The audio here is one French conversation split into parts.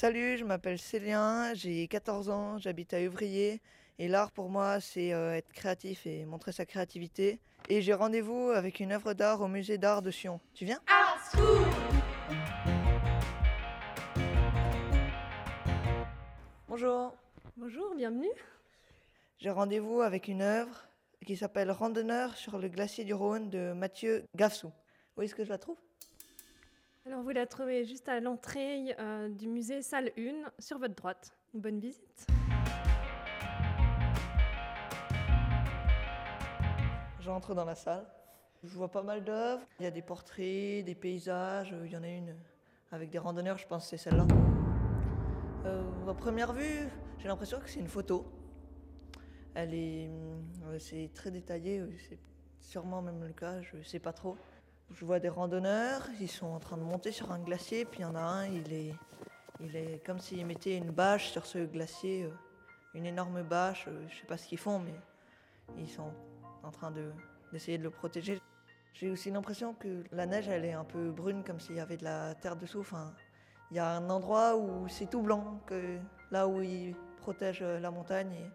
Salut, je m'appelle Célien, j'ai 14 ans, j'habite à Uvrier. Et l'art pour moi, c'est euh, être créatif et montrer sa créativité. Et j'ai rendez-vous avec une œuvre d'art au musée d'art de Sion. Tu viens? Bonjour. Bonjour, bienvenue. J'ai rendez-vous avec une œuvre qui s'appelle Randonneur sur le glacier du Rhône de Mathieu Gafsou. Où est-ce que je la trouve? Alors vous la trouvez juste à l'entrée euh, du musée salle 1 sur votre droite. Bonne visite. J'entre dans la salle. Je vois pas mal d'œuvres. Il y a des portraits, des paysages. Il y en a une avec des randonneurs, je pense que c'est celle-là. Euh, à première vue, j'ai l'impression que c'est une photo. Elle est, euh, c'est très détaillé. C'est sûrement même le cas. Je sais pas trop. Je vois des randonneurs. Ils sont en train de monter sur un glacier. Puis il y en a un. Il est, il est comme s'il mettait une bâche sur ce glacier, euh, une énorme bâche. euh, Je sais pas ce qu'ils font, mais ils sont en train de, d'essayer de le protéger. J'ai aussi l'impression que la neige, elle est un peu brune, comme s'il y avait de la terre dessous. Enfin, il y a un endroit où c'est tout blanc, là où ils protègent euh, la montagne et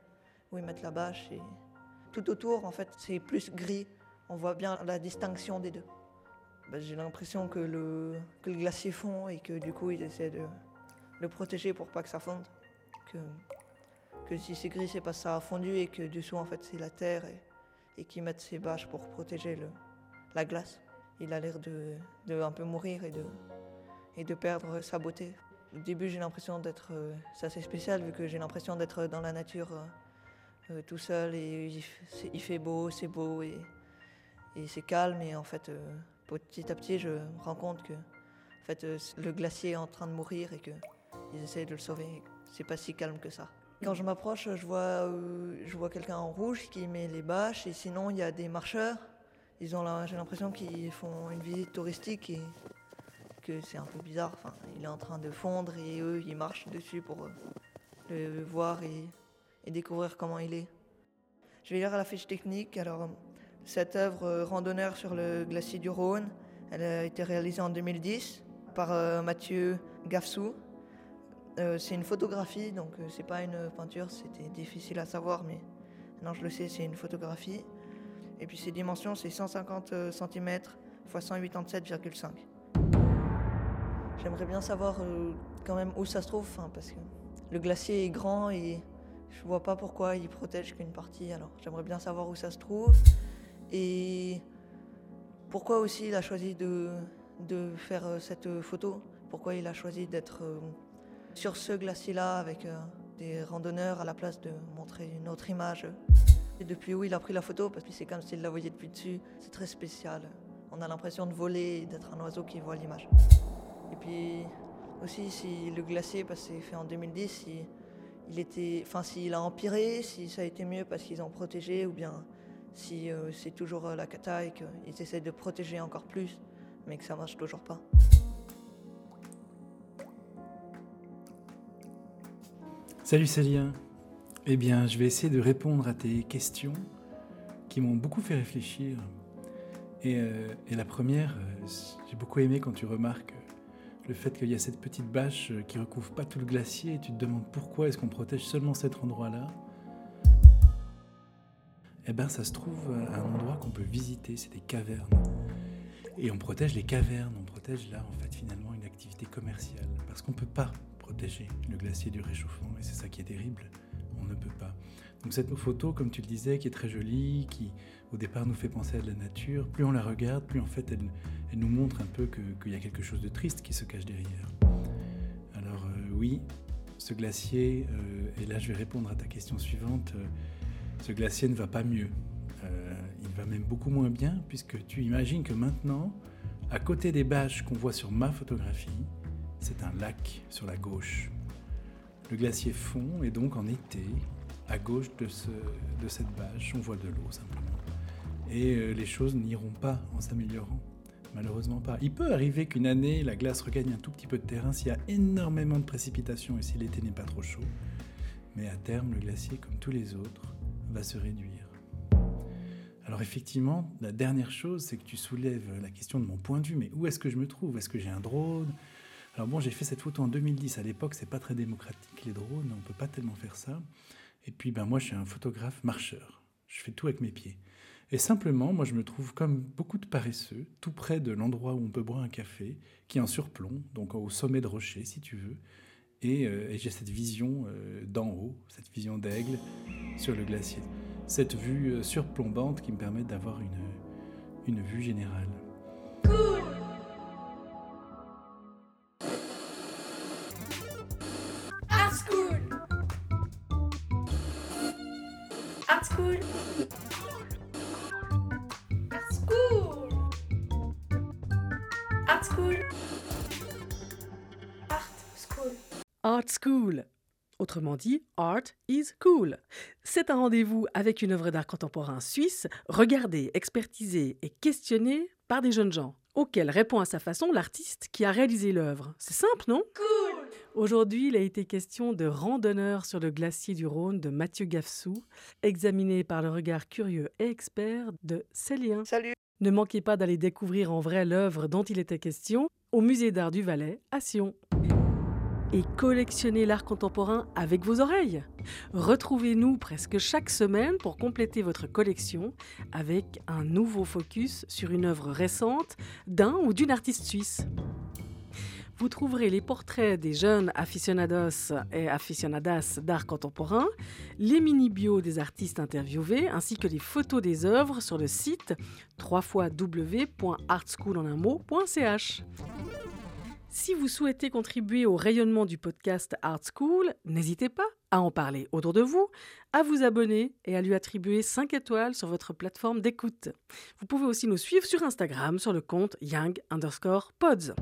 où ils mettent la bâche. Et tout autour, en fait, c'est plus gris. On voit bien la distinction des deux. Ben, J'ai l'impression que le, que le glacier fond et que du coup, ils essaient de le protéger pour pas que ça fonde. Que, que si c'est gris, c'est parce que ça a fondu et que dessous, en fait, c'est la terre et, et qu'ils mettent ces bâches pour protéger le, la glace. Il a l'air de, de un peu mourir et de, et de perdre sa beauté. Au début, j'ai l'impression d'être. euh, c'est assez spécial vu que j'ai l'impression d'être dans la nature euh, euh, tout seul et il, il fait beau, c'est beau et, et c'est calme. Et en fait, petit à petit, je me rends compte que en fait, euh, le glacier est en train de mourir et qu'ils essayent de le sauver. C'est pas si calme que ça. Quand je m'approche, je vois, euh, je vois quelqu'un en rouge qui met les bâches et sinon, il y a des marcheurs. Ils ont j'ai l'impression qu'ils font une visite touristique et que c'est un peu bizarre. Enfin, il est en train de fondre et eux, ils marchent dessus pour euh, le voir et, découvrir comment il est. Je vais lire la fiche technique. Alors, cette œuvre euh, randonneur sur le glacier du Rhône, elle a été réalisée en 2010 par euh, Mathieu Gafsou. Euh, c'est une photographie, donc c'est pas une peinture. C'était difficile à savoir, mais maintenant je le sais, c'est une photographie. Et puis ses dimensions, c'est 150 cm x 187,5. J'aimerais bien savoir quand même où ça se trouve, hein, parce que le glacier est grand et je vois pas pourquoi il protège qu'une partie. Alors j'aimerais bien savoir où ça se trouve et pourquoi aussi il a choisi de, de faire euh, cette photo? Pourquoi il a choisi d'être euh, sur ce glacier-là avec euh, des randonneurs à la place de montrer une autre image? Et depuis où il a pris la photo, parce que c'est comme s'il la voyait depuis dessus, c'est très spécial. On a l'impression de voler et d'être un oiseau qui voit l'image. Et puis aussi, si le glacier, parce que c'est fait en 2010, si il était, enfin, s'il a empiré, si ça a été mieux parce qu'ils ont protégé, ou bien si euh, c'est toujours euh, la cata et qu'ils essaient de protéger encore plus, mais que ça marche toujours pas. Salut Célien. Eh bien, je vais essayer de répondre à tes questions qui m'ont beaucoup fait réfléchir. Et, euh, et la première, j'ai beaucoup aimé quand tu remarques le fait qu'il y a cette petite bâche qui recouvre pas tout le glacier et tu te demandes pourquoi est-ce qu'on protège seulement cet endroit-là. Eh bien, ça se trouve à un endroit qu'on peut visiter, c'est des cavernes. Et on protège les cavernes, on protège là, en fait, finalement, une activité commerciale. Parce qu'on ne peut pas protéger le glacier du réchauffement, et c'est ça qui est terrible, on ne peut pas. Donc cette photo, comme tu le disais, qui est très jolie, qui au départ nous fait penser à de la nature, plus on la regarde, plus en fait elle, nous montre un peu qu'il y a quelque chose de triste qui se cache derrière. Alors euh, oui, ce glacier, euh, et là je vais répondre à ta question suivante, euh, ce glacier ne va pas mieux. Euh, il va même beaucoup moins bien, puisque tu imagines que maintenant, à côté des bâches qu'on voit sur ma photographie, c'est un lac sur la gauche. Le glacier fond et donc en été, à gauche de, ce- de cette bâche, on voit de l'eau simplement. Et euh, les choses n'iront pas en s'améliorant. Malheureusement pas. Il peut arriver qu'une année, la glace regagne un tout petit peu de terrain s'il y a énormément de précipitations et si l'été n'est pas trop chaud. Mais à terme, le glacier, comme tous les autres, va se réduire. Alors effectivement, la dernière chose, c'est que tu soulèves la question de mon point de vue. Mais où est-ce que je me trouve? Est-ce que j'ai un drone? Alors bon, j'ai fait cette photo en 2010. À l'époque, c'est pas très démocratique les drones, on peut pas tellement faire ça. Et puis, ben moi, je suis un photographe marcheur. Je fais tout avec mes pieds. Et simplement, moi, je me trouve comme beaucoup de paresseux, tout près de l'endroit où on peut boire un café, qui est en surplomb, donc au sommet de rocher, si tu veux. Et, euh, j'ai cette vision euh, d'en haut, cette vision d'aigle sur le glacier. Cette vue euh, surplombante qui me permet d'avoir une, une vue générale. Cool. Art School. Art School. Art School. Art School. Art School. Art School Autrement dit, Art is Cool. C'est un rendez-vous avec une œuvre d'art contemporain suisse, regardée, expertisée et questionnée par des jeunes gens, auxquels répond à sa façon l'artiste qui a réalisé l'œuvre. C'est simple, non? Cool Aujourd'hui, il a été question de randonneur sur le glacier du Rhône de Mathieu Gaffsou, examiné par le regard curieux et expert de Célien. Salut Ne manquez pas d'aller découvrir en vrai l'œuvre dont il était question au Musée d'art du Valais à Sion et collectionnez l'art contemporain avec vos oreilles. Retrouvez-nous presque chaque semaine pour compléter votre collection avec un nouveau focus sur une œuvre récente d'un ou d'une artiste suisse. Vous trouverez les portraits des jeunes aficionados et aficionadas d'art contemporain, les mini-bios des artistes interviewés, ainsi que les photos des œuvres sur le site www.artschoolonunmot.ch. Si vous souhaitez contribuer au rayonnement du podcast Art School, n'hésitez pas à en parler autour de vous, à vous abonner et à lui attribuer 5 étoiles sur votre plateforme d'écoute. Vous pouvez aussi nous suivre sur Instagram sur le compte young underscore pods.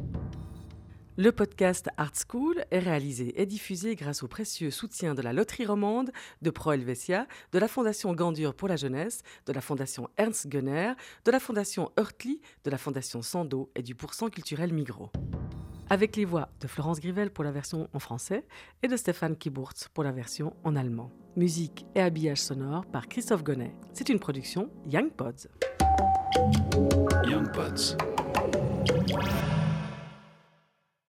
Le podcast Art School est réalisé et diffusé grâce au précieux soutien de la Loterie Romande, de Pro Helvetia, de la Fondation Gandur pour la jeunesse, de la Fondation Ernst Gunner, de la Fondation Hurtli, de la Fondation Sando et du Pourcent culturel Migros avec les voix de Florence Grivel pour la version en français et de Stéphane Kiburtz pour la version en allemand. Musique et habillage sonore par Christophe Gonnet. C'est une production Young Pods. Young Pods.